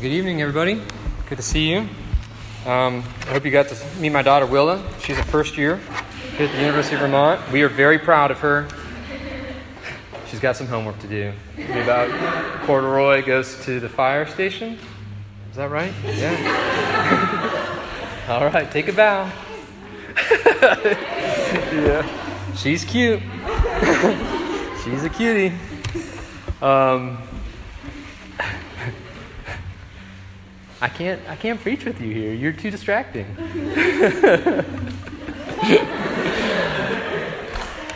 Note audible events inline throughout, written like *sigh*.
Good evening, everybody. Good to see you. Um, I hope you got to meet my daughter Willa. She's a first year here at the University of Vermont. We are very proud of her. She's got some homework to do. Maybe about corduroy goes to the fire station. Is that right? Yeah. *laughs* All right, take a bow. *laughs* yeah. She's cute. *laughs* She's a cutie. Um, I can't I can't preach with you here. You're too distracting. *laughs*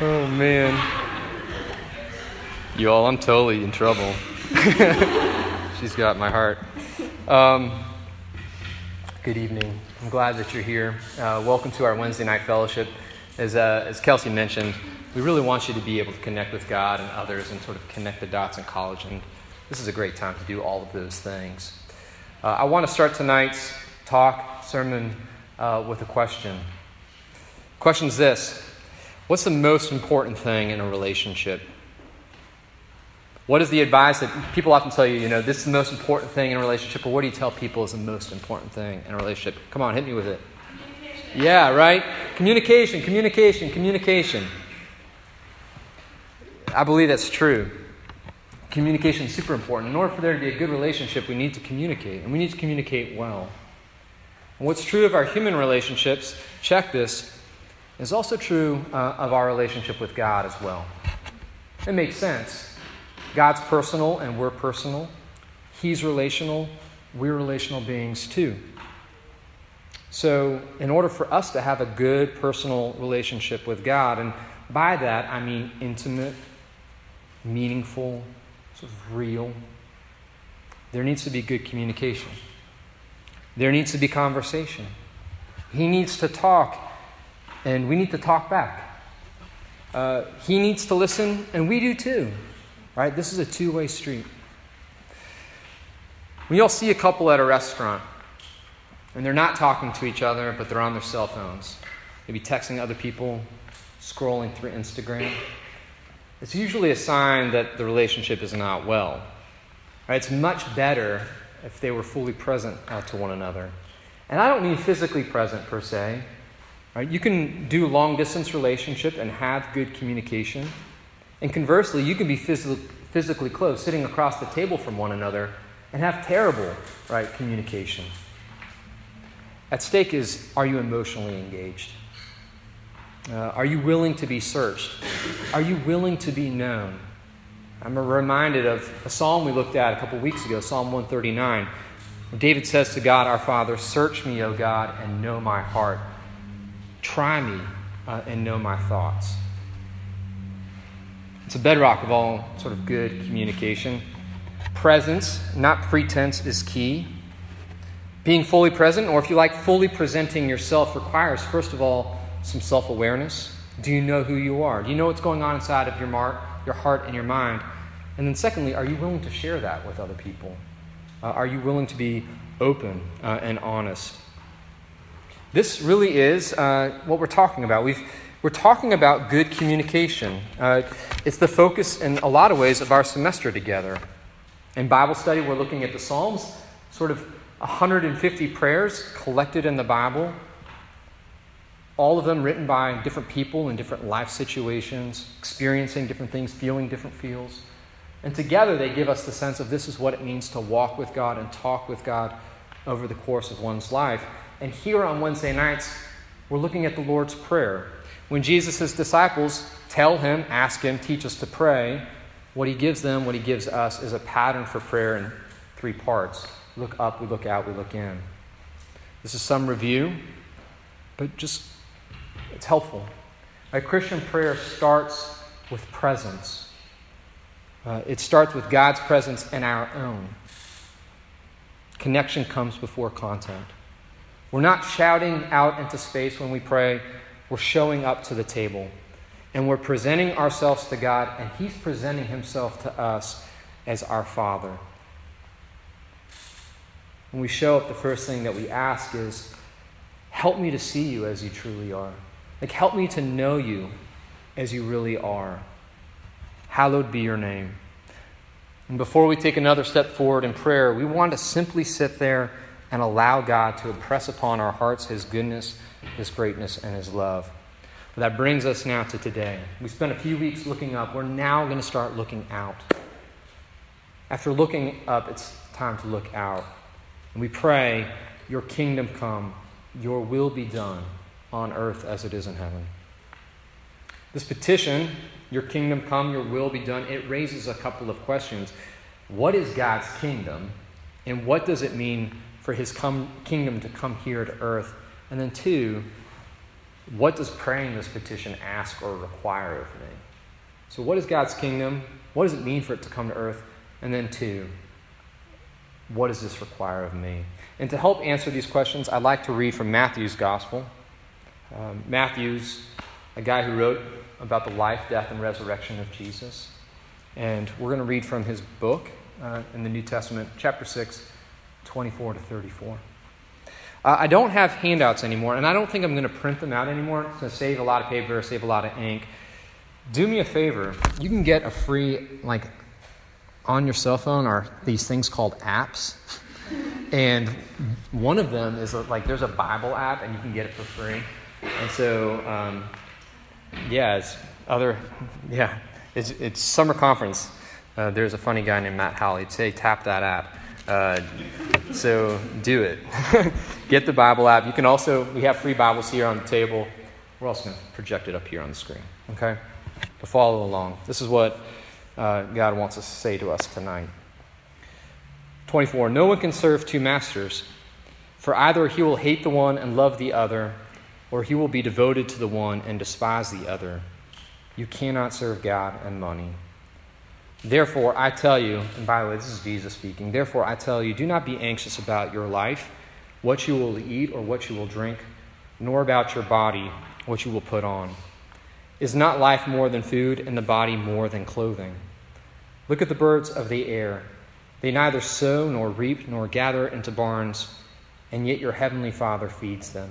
oh man. You all, I'm totally in trouble. *laughs* She's got my heart. Um, good evening. I'm glad that you're here. Uh, welcome to our Wednesday night fellowship. As, uh, as Kelsey mentioned, we really want you to be able to connect with God and others and sort of connect the dots in college. And this is a great time to do all of those things. Uh, I want to start tonight's talk, sermon, uh, with a question. The question is this What's the most important thing in a relationship? What is the advice that people often tell you, you know, this is the most important thing in a relationship, or what do you tell people is the most important thing in a relationship? Come on, hit me with it. Yeah, right? Communication, communication, communication. I believe that's true. Communication is super important. In order for there to be a good relationship, we need to communicate, and we need to communicate well. And what's true of our human relationships, check this, is also true uh, of our relationship with God as well. It makes sense. God's personal, and we're personal. He's relational, we're relational beings too. So, in order for us to have a good personal relationship with God, and by that I mean intimate, meaningful, sort of real. There needs to be good communication. There needs to be conversation. He needs to talk, and we need to talk back. Uh, he needs to listen, and we do too. Right? This is a two way street. When you'll see a couple at a restaurant, and they're not talking to each other, but they're on their cell phones, maybe texting other people, scrolling through Instagram it's usually a sign that the relationship is not well. Right? It's much better if they were fully present uh, to one another. And I don't mean physically present per se. Right? You can do long distance relationship and have good communication. And conversely, you can be phys- physically close, sitting across the table from one another, and have terrible right, communication. At stake is are you emotionally engaged? Uh, are you willing to be searched? Are you willing to be known? I'm reminded of a psalm we looked at a couple weeks ago, Psalm 139. Where David says to God, Our Father, Search me, O God, and know my heart. Try me uh, and know my thoughts. It's a bedrock of all sort of good communication. Presence, not pretense, is key. Being fully present, or if you like, fully presenting yourself, requires, first of all, some self awareness? Do you know who you are? Do you know what's going on inside of your, mar- your heart and your mind? And then, secondly, are you willing to share that with other people? Uh, are you willing to be open uh, and honest? This really is uh, what we're talking about. We've, we're talking about good communication. Uh, it's the focus, in a lot of ways, of our semester together. In Bible study, we're looking at the Psalms, sort of 150 prayers collected in the Bible all of them written by different people in different life situations, experiencing different things, feeling different feels. And together they give us the sense of this is what it means to walk with God and talk with God over the course of one's life. And here on Wednesday nights, we're looking at the Lord's Prayer. When Jesus' disciples tell him, ask him, teach us to pray, what he gives them, what he gives us, is a pattern for prayer in three parts look up, we look out, we look in. This is some review, but just it's helpful. A Christian prayer starts with presence. Uh, it starts with God's presence and our own. Connection comes before content. We're not shouting out into space when we pray, we're showing up to the table. And we're presenting ourselves to God, and He's presenting Himself to us as our Father. When we show up, the first thing that we ask is, Help me to see you as you truly are. Like, help me to know you as you really are. Hallowed be your name. And before we take another step forward in prayer, we want to simply sit there and allow God to impress upon our hearts His goodness, His greatness, and His love. But that brings us now to today. We spent a few weeks looking up. We're now going to start looking out. After looking up, it's time to look out. And we pray, Your kingdom come, Your will be done on earth as it is in heaven. This petition, Your kingdom come, Your will be done, it raises a couple of questions. What is God's kingdom? And what does it mean for His come, kingdom to come here to earth? And then, two, what does praying this petition ask or require of me? So, what is God's kingdom? What does it mean for it to come to earth? And then, two, what does this require of me? And to help answer these questions, I'd like to read from Matthew's Gospel. Um, Matthew's a guy who wrote about the life, death, and resurrection of Jesus. And we're going to read from his book uh, in the New Testament, chapter 6, 24 to 34. Uh, I don't have handouts anymore, and I don't think I'm going to print them out anymore. It's going to save a lot of paper, save a lot of ink. Do me a favor. You can get a free, like, on your cell phone are these things called apps. And one of them is like there's a Bible app, and you can get it for free. And so, um, yeah, it's other, yeah, it's, it's summer conference. Uh, there's a funny guy named Matt Howley. He'd say, tap that app. Uh, so do it. *laughs* Get the Bible app. You can also, we have free Bibles here on the table. We're also going to project it up here on the screen, okay? To follow along. This is what uh, God wants us to say to us tonight. 24. No one can serve two masters, for either he will hate the one and love the other, or he will be devoted to the one and despise the other. You cannot serve God and money. Therefore, I tell you, and by the way, this is Jesus speaking. Therefore, I tell you, do not be anxious about your life, what you will eat or what you will drink, nor about your body, what you will put on. Is not life more than food, and the body more than clothing? Look at the birds of the air. They neither sow nor reap nor gather into barns, and yet your heavenly Father feeds them.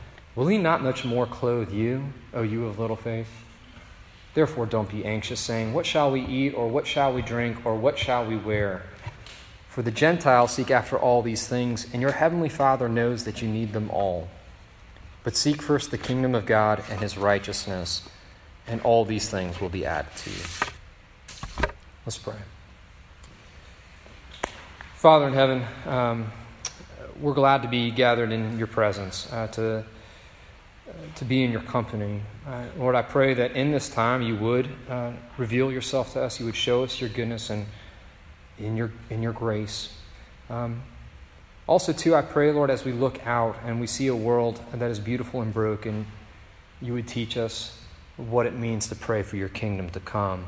will he not much more clothe you, O you of little faith? Therefore, don't be anxious, saying, What shall we eat, or what shall we drink, or what shall we wear? For the Gentiles seek after all these things, and your heavenly Father knows that you need them all. But seek first the kingdom of God and his righteousness, and all these things will be added to you. Let's pray. Father in heaven, um, we're glad to be gathered in your presence, uh, to to be in your company. Uh, Lord, I pray that in this time you would uh, reveal yourself to us. You would show us your goodness and in your, in your grace. Um, also, too, I pray, Lord, as we look out and we see a world that is beautiful and broken, you would teach us what it means to pray for your kingdom to come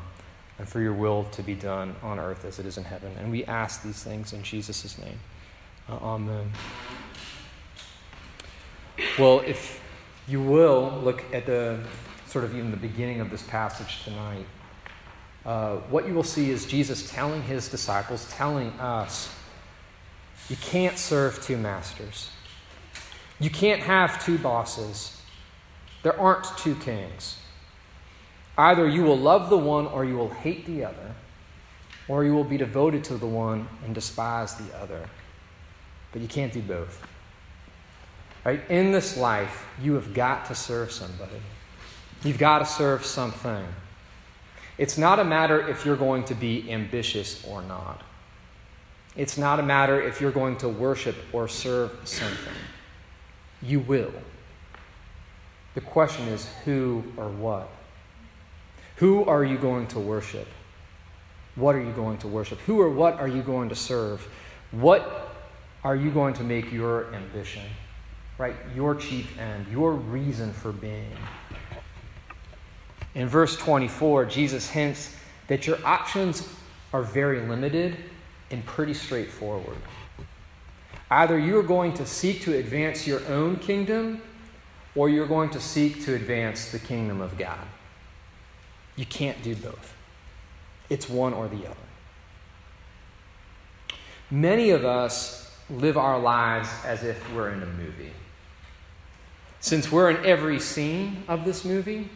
and for your will to be done on earth as it is in heaven. And we ask these things in Jesus' name. Uh, amen. Well, if you will look at the sort of even the beginning of this passage tonight. Uh, what you will see is Jesus telling his disciples, telling us, you can't serve two masters. You can't have two bosses. There aren't two kings. Either you will love the one or you will hate the other, or you will be devoted to the one and despise the other. But you can't do both. Right? In this life, you have got to serve somebody. You've got to serve something. It's not a matter if you're going to be ambitious or not. It's not a matter if you're going to worship or serve something. You will. The question is who or what? Who are you going to worship? What are you going to worship? Who or what are you going to serve? What are you going to make your ambition? Right? Your chief end, your reason for being. In verse 24, Jesus hints that your options are very limited and pretty straightforward. Either you're going to seek to advance your own kingdom or you're going to seek to advance the kingdom of God. You can't do both, it's one or the other. Many of us live our lives as if we're in a movie. Since we're in every scene of this movie,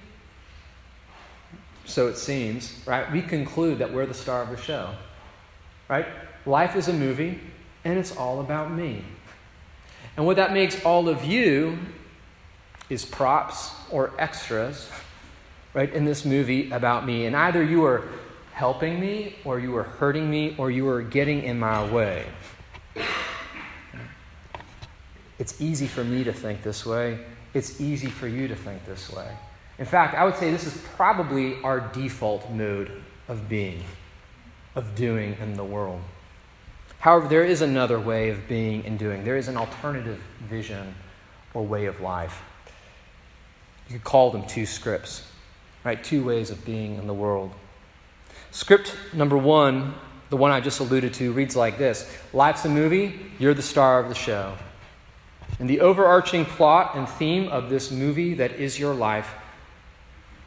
so it seems, right? We conclude that we're the star of the show, right? Life is a movie, and it's all about me. And what that makes all of you is props or extras, right, in this movie about me. And either you are helping me, or you are hurting me, or you are getting in my way. It's easy for me to think this way. It's easy for you to think this way. In fact, I would say this is probably our default mode of being, of doing in the world. However, there is another way of being and doing. There is an alternative vision or way of life. You could call them two scripts, right? Two ways of being in the world. Script number one, the one I just alluded to, reads like this Life's a movie, you're the star of the show. And the overarching plot and theme of this movie that is your life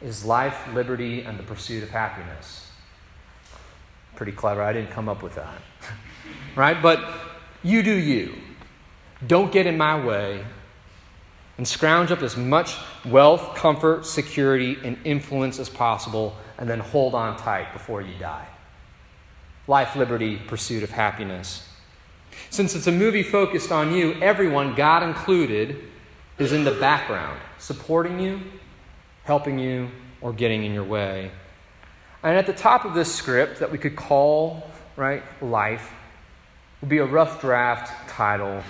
is life, liberty, and the pursuit of happiness. Pretty clever. I didn't come up with that. *laughs* right? But you do you. Don't get in my way. And scrounge up as much wealth, comfort, security, and influence as possible, and then hold on tight before you die. Life, liberty, pursuit of happiness. Since it's a movie focused on you, everyone, God included, is in the background, supporting you, helping you, or getting in your way. And at the top of this script that we could call, right, life, would be a rough draft title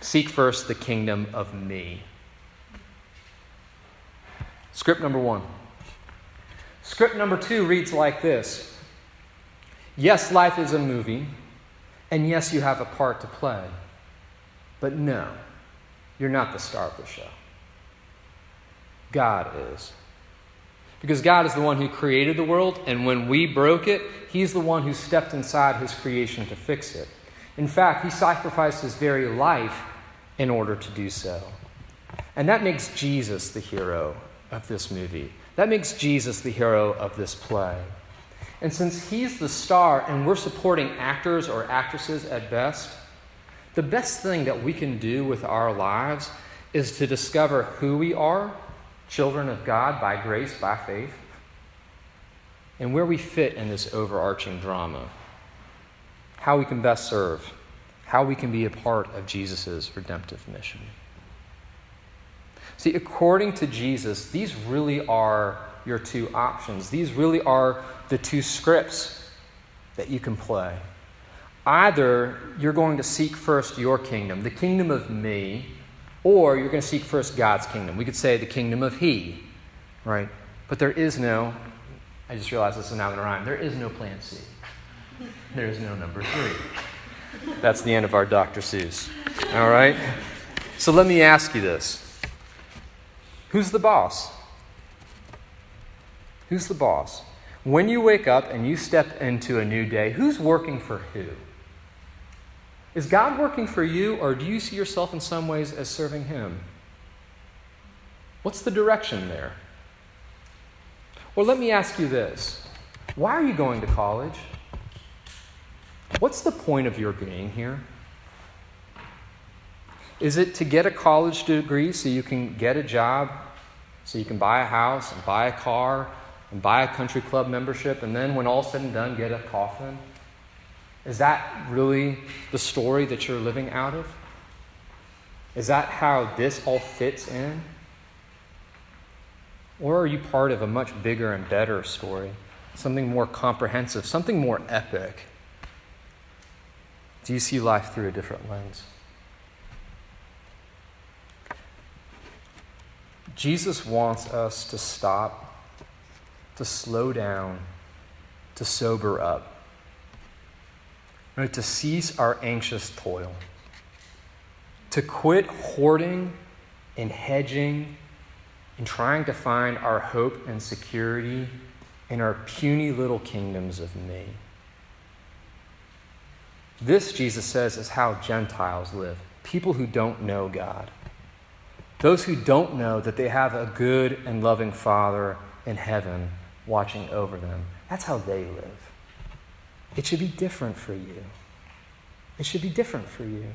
Seek First the Kingdom of Me. Script number one. Script number two reads like this Yes, life is a movie, and yes, you have a part to play, but no, you're not the star of the show. God is. Because God is the one who created the world, and when we broke it, He's the one who stepped inside His creation to fix it. In fact, He sacrificed His very life in order to do so. And that makes Jesus the hero of this movie. That makes Jesus the hero of this play. And since He's the star and we're supporting actors or actresses at best, the best thing that we can do with our lives is to discover who we are children of God by grace, by faith, and where we fit in this overarching drama, how we can best serve, how we can be a part of Jesus' redemptive mission. See, according to Jesus, these really are your two options. These really are the two scripts that you can play. Either you're going to seek first your kingdom, the kingdom of me, or you're going to seek first God's kingdom. We could say the kingdom of He, right? But there is no, I just realized this is now going to rhyme, there is no plan C. There is no number three. That's the end of our Dr. Seuss. All right? So let me ask you this Who's the boss? Who's the boss? When you wake up and you step into a new day, who's working for who? Is God working for you, or do you see yourself in some ways as serving Him? What's the direction there? Well, let me ask you this why are you going to college? What's the point of your being here? Is it to get a college degree so you can get a job, so you can buy a house and buy a car and buy a country club membership, and then when all's said and done, get a coffin? Is that really the story that you're living out of? Is that how this all fits in? Or are you part of a much bigger and better story? Something more comprehensive, something more epic? Do you see life through a different lens? Jesus wants us to stop, to slow down, to sober up right, to cease our anxious toil, to quit hoarding and hedging and trying to find our hope and security in our puny little kingdoms of me. This, Jesus says, is how Gentiles live people who don't know God. Those who don't know that they have a good and loving Father in heaven watching over them. That's how they live. It should be different for you. It should be different for you.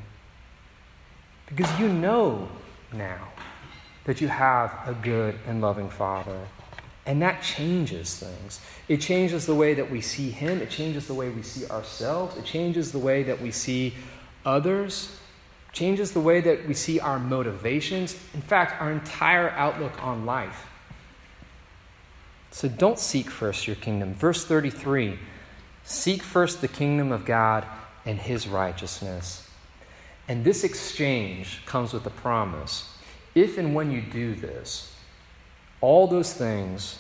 Because you know now that you have a good and loving Father. And that changes things. It changes the way that we see Him, it changes the way we see ourselves, it changes the way that we see others, changes the way that we see our motivations, in fact, our entire outlook on life. So don't seek first your kingdom. Verse 33 Seek first the kingdom of God and His righteousness. And this exchange comes with a promise. If and when you do this, all those things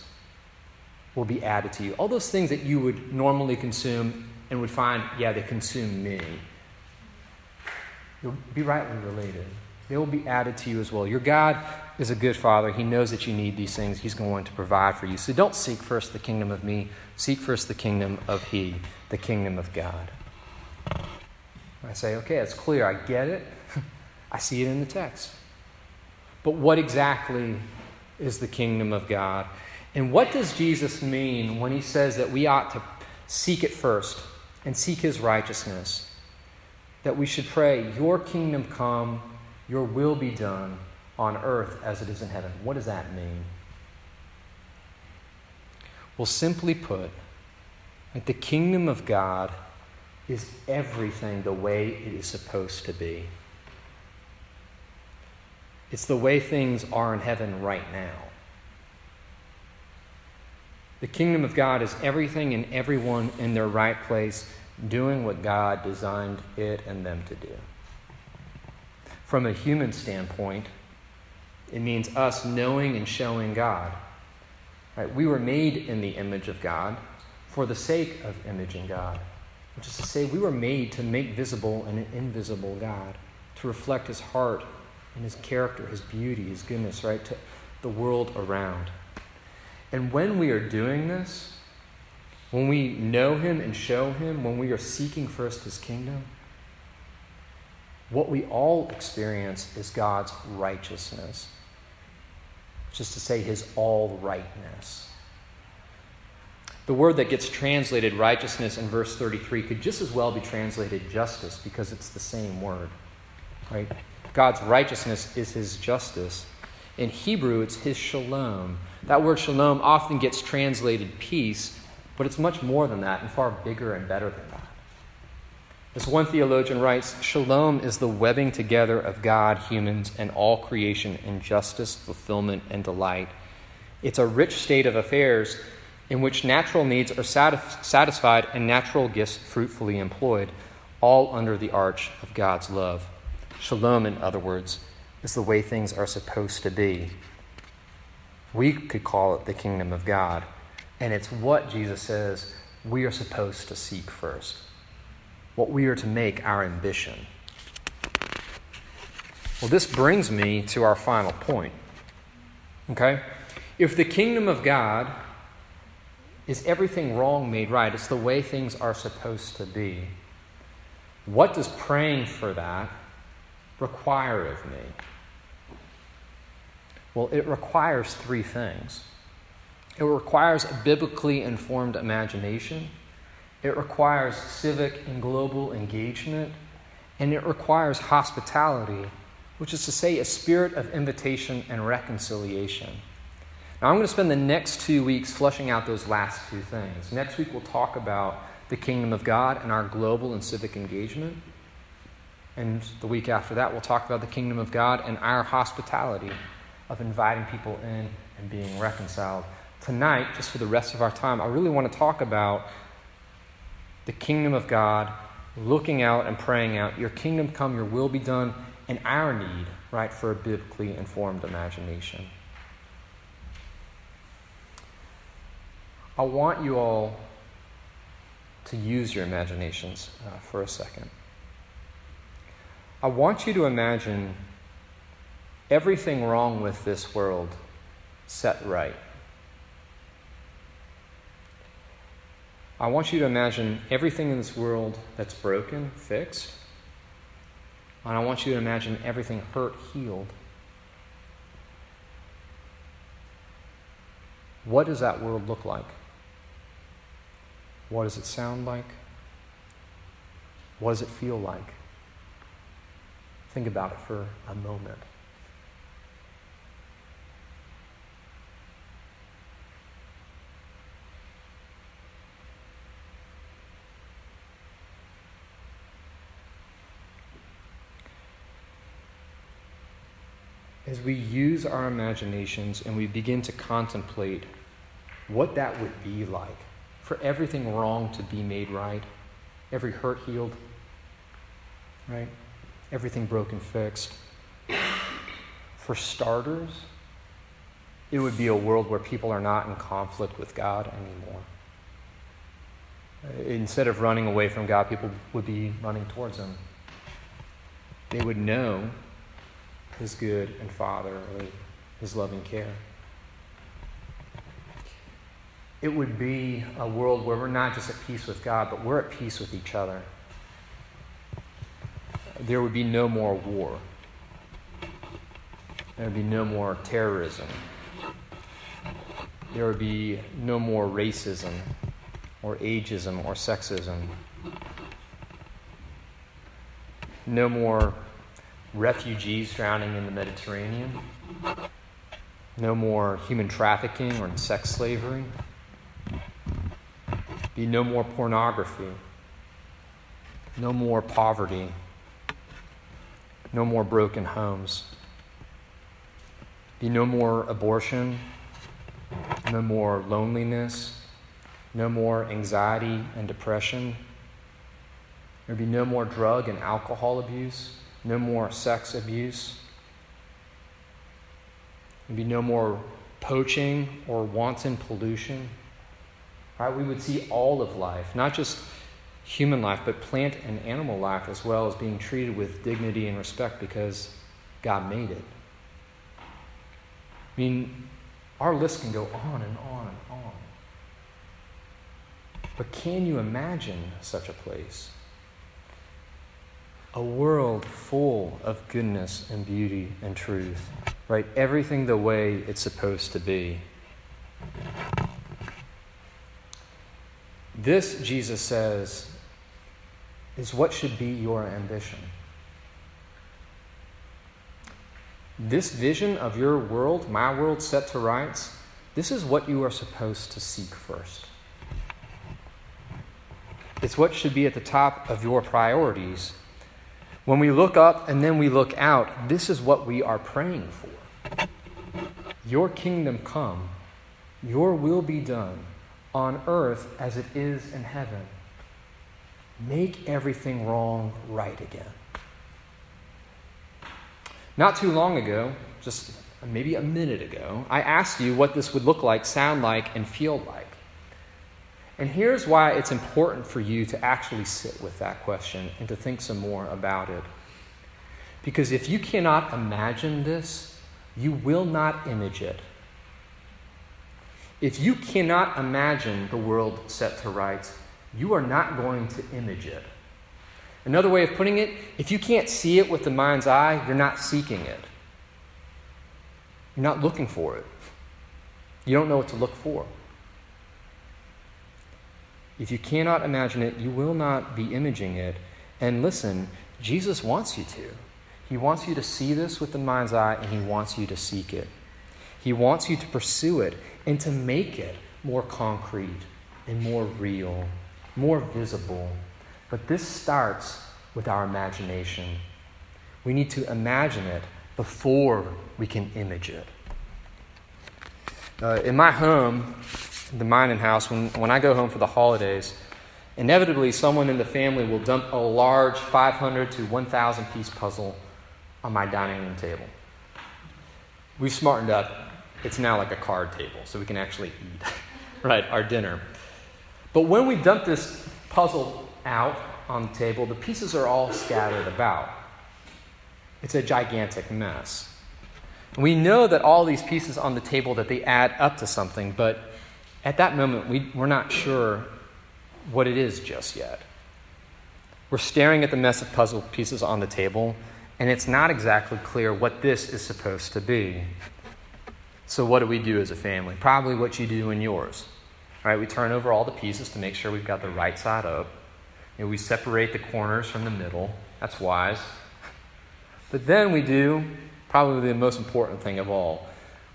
will be added to you. All those things that you would normally consume and would find, yeah, they consume me. You'll be rightly related. They will be added to you as well. Your God is a good father. He knows that you need these things. He's going to provide for you. So don't seek first the kingdom of me, seek first the kingdom of He, the kingdom of God. I say, okay, it's clear. I get it. *laughs* I see it in the text. But what exactly is the kingdom of God? And what does Jesus mean when he says that we ought to seek it first and seek his righteousness? That we should pray, Your kingdom come, your will be done on earth as it is in heaven. What does that mean? Well, simply put, like the kingdom of God is everything the way it is supposed to be. It's the way things are in heaven right now. The kingdom of God is everything and everyone in their right place, doing what God designed it and them to do. From a human standpoint, it means us knowing and showing God. Right? We were made in the image of God for the sake of imaging God, which is to say, we were made to make visible an invisible God, to reflect His heart and His character, His beauty, His goodness, right, to the world around. And when we are doing this, when we know Him and show Him, when we are seeking first His kingdom, what we all experience is God's righteousness which is to say, his all rightness. The word that gets translated righteousness in verse 33 could just as well be translated justice because it's the same word. Right? God's righteousness is his justice. In Hebrew, it's his shalom. That word shalom often gets translated peace, but it's much more than that and far bigger and better than that. As one theologian writes, Shalom is the webbing together of God, humans, and all creation in justice, fulfillment, and delight. It's a rich state of affairs in which natural needs are satisf- satisfied and natural gifts fruitfully employed, all under the arch of God's love. Shalom, in other words, is the way things are supposed to be. We could call it the kingdom of God, and it's what Jesus says we are supposed to seek first what we are to make our ambition. Well, this brings me to our final point. Okay? If the kingdom of God is everything wrong made right, it's the way things are supposed to be, what does praying for that require of me? Well, it requires three things. It requires a biblically informed imagination. It requires civic and global engagement, and it requires hospitality, which is to say, a spirit of invitation and reconciliation. Now, I'm going to spend the next two weeks fleshing out those last two things. Next week, we'll talk about the kingdom of God and our global and civic engagement. And the week after that, we'll talk about the kingdom of God and our hospitality of inviting people in and being reconciled. Tonight, just for the rest of our time, I really want to talk about the kingdom of God, looking out and praying out, Your kingdom come, Your will be done, and our need, right, for a biblically informed imagination. I want you all to use your imaginations uh, for a second. I want you to imagine everything wrong with this world set right. I want you to imagine everything in this world that's broken, fixed. And I want you to imagine everything hurt, healed. What does that world look like? What does it sound like? What does it feel like? Think about it for a moment. As we use our imaginations and we begin to contemplate what that would be like for everything wrong to be made right, every hurt healed, right? Everything broken fixed. For starters, it would be a world where people are not in conflict with God anymore. Instead of running away from God, people would be running towards Him. They would know his good and fatherly, his loving care. It would be a world where we're not just at peace with God, but we're at peace with each other. There would be no more war. There would be no more terrorism. There would be no more racism or ageism or sexism. No more refugees drowning in the Mediterranean, no more human trafficking or sex slavery, be no more pornography, no more poverty, no more broken homes, be no more abortion, no more loneliness, no more anxiety and depression. There'd be no more drug and alcohol abuse no more sex abuse. There'd be no more poaching or wanton pollution. Right? We would see all of life, not just human life, but plant and animal life as well as being treated with dignity and respect because God made it. I mean, our list can go on and on and on. But can you imagine such a place? A world full of goodness and beauty and truth, right? Everything the way it's supposed to be. This, Jesus says, is what should be your ambition. This vision of your world, my world set to rights, this is what you are supposed to seek first. It's what should be at the top of your priorities when we look up and then we look out, this is what we are praying for. Your kingdom come, your will be done on earth as it is in heaven. Make everything wrong right again. Not too long ago, just maybe a minute ago, I asked you what this would look like, sound like, and feel like. And here's why it's important for you to actually sit with that question and to think some more about it. Because if you cannot imagine this, you will not image it. If you cannot imagine the world set to rights, you are not going to image it. Another way of putting it, if you can't see it with the mind's eye, you're not seeking it. You're not looking for it. You don't know what to look for. If you cannot imagine it, you will not be imaging it. And listen, Jesus wants you to. He wants you to see this with the mind's eye, and He wants you to seek it. He wants you to pursue it and to make it more concrete and more real, more visible. But this starts with our imagination. We need to imagine it before we can image it. Uh, in my home, the Mining House, when, when I go home for the holidays, inevitably someone in the family will dump a large 500 to 1,000 piece puzzle on my dining room table. We've smartened up. It's now like a card table, so we can actually eat, *laughs* right, our dinner. But when we dump this puzzle out on the table, the pieces are all scattered about. It's a gigantic mess. We know that all these pieces on the table that they add up to something, but at that moment, we, we're not sure what it is just yet. We're staring at the mess of puzzle pieces on the table, and it's not exactly clear what this is supposed to be. So, what do we do as a family? Probably what you do in yours. Right? We turn over all the pieces to make sure we've got the right side up. You know, we separate the corners from the middle. That's wise. But then we do probably the most important thing of all.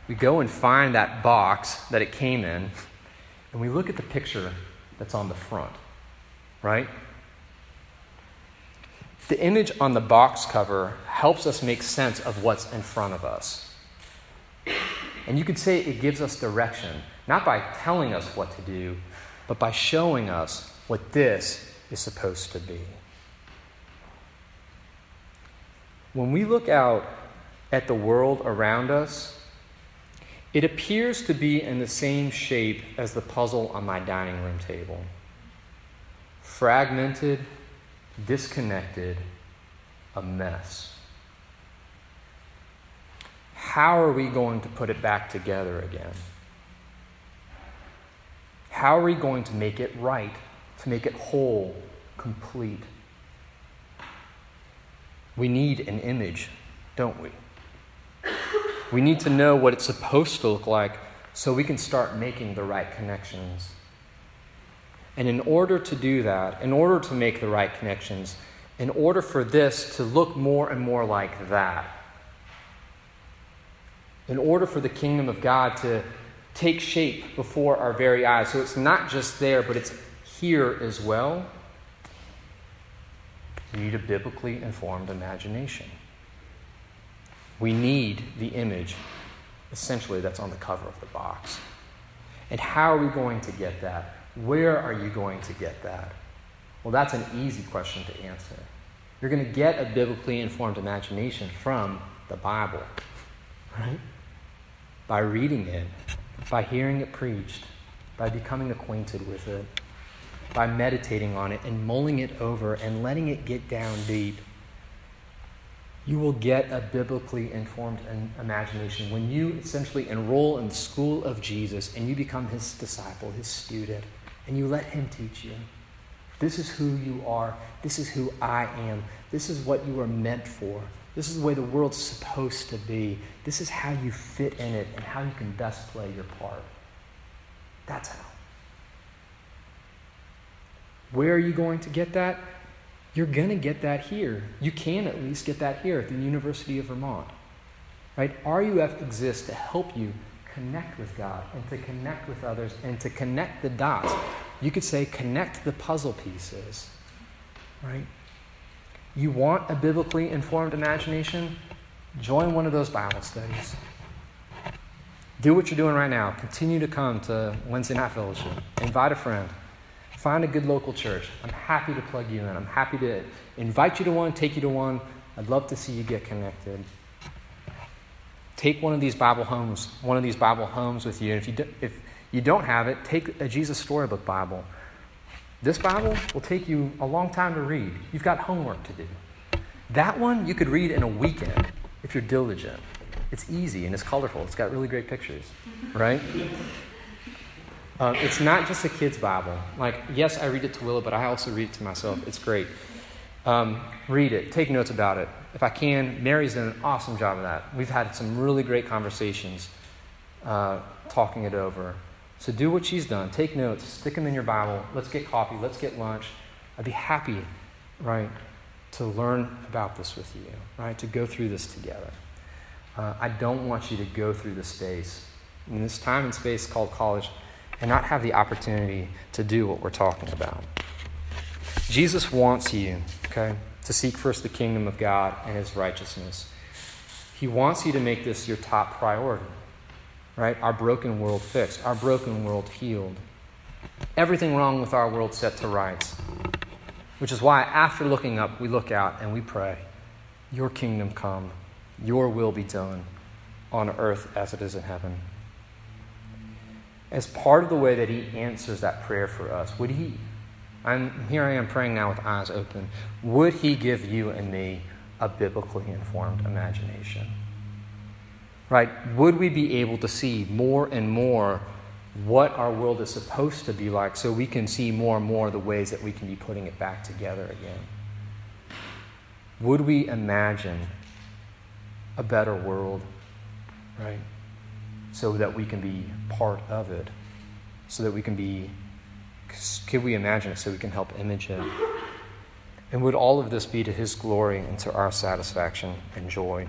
We go and find that box that it came in, and we look at the picture that's on the front, right? The image on the box cover helps us make sense of what's in front of us. And you could say it gives us direction, not by telling us what to do, but by showing us what this is supposed to be. When we look out at the world around us, it appears to be in the same shape as the puzzle on my dining room table fragmented, disconnected, a mess. How are we going to put it back together again? How are we going to make it right, to make it whole, complete? We need an image, don't we? We need to know what it's supposed to look like so we can start making the right connections. And in order to do that, in order to make the right connections, in order for this to look more and more like that, in order for the kingdom of God to take shape before our very eyes, so it's not just there, but it's here as well, we need a biblically informed imagination. We need the image, essentially, that's on the cover of the box. And how are we going to get that? Where are you going to get that? Well, that's an easy question to answer. You're going to get a biblically informed imagination from the Bible, right? By reading it, by hearing it preached, by becoming acquainted with it, by meditating on it and mulling it over and letting it get down deep you will get a biblically informed imagination when you essentially enroll in the school of Jesus and you become his disciple, his student, and you let him teach you. This is who you are. This is who I am. This is what you are meant for. This is the way the world's supposed to be. This is how you fit in it and how you can best play your part. That's how. Where are you going to get that? You're going to get that here. You can at least get that here at the University of Vermont. Right? RUF exists to help you connect with God and to connect with others and to connect the dots. You could say connect the puzzle pieces. Right? You want a biblically informed imagination? Join one of those Bible studies. Do what you're doing right now. Continue to come to Wednesday night fellowship. Invite a friend. Find a good local church. I'm happy to plug you in. I'm happy to invite you to one, take you to one. I'd love to see you get connected. Take one of these Bible homes, one of these Bible homes with you. If you, do, if you don't have it, take a Jesus Storybook Bible. This Bible will take you a long time to read. You've got homework to do. That one you could read in a weekend if you're diligent. It's easy and it's colorful. It's got really great pictures, right? Uh, it's not just a kid's Bible. Like, yes, I read it to Willow, but I also read it to myself. It's great. Um, read it, take notes about it. If I can, Mary's done an awesome job of that. We've had some really great conversations uh, talking it over. So do what she's done. Take notes, stick them in your Bible. Let's get coffee, let's get lunch. I'd be happy, right, to learn about this with you, right, to go through this together. Uh, I don't want you to go through the space, in this time and space called college and not have the opportunity to do what we're talking about. Jesus wants you, okay, to seek first the kingdom of God and his righteousness. He wants you to make this your top priority, right? Our broken world fixed, our broken world healed. Everything wrong with our world set to rights. Which is why, after looking up, we look out and we pray, Your kingdom come, your will be done on earth as it is in heaven as part of the way that He answers that prayer for us, would He, I'm, here I am praying now with eyes open, would He give you and me a biblically informed imagination? Right? Would we be able to see more and more what our world is supposed to be like so we can see more and more the ways that we can be putting it back together again. Would we imagine a better world, right? So that we can be part of it, so that we can be, could we imagine it so we can help image it? And would all of this be to His glory and to our satisfaction and joy?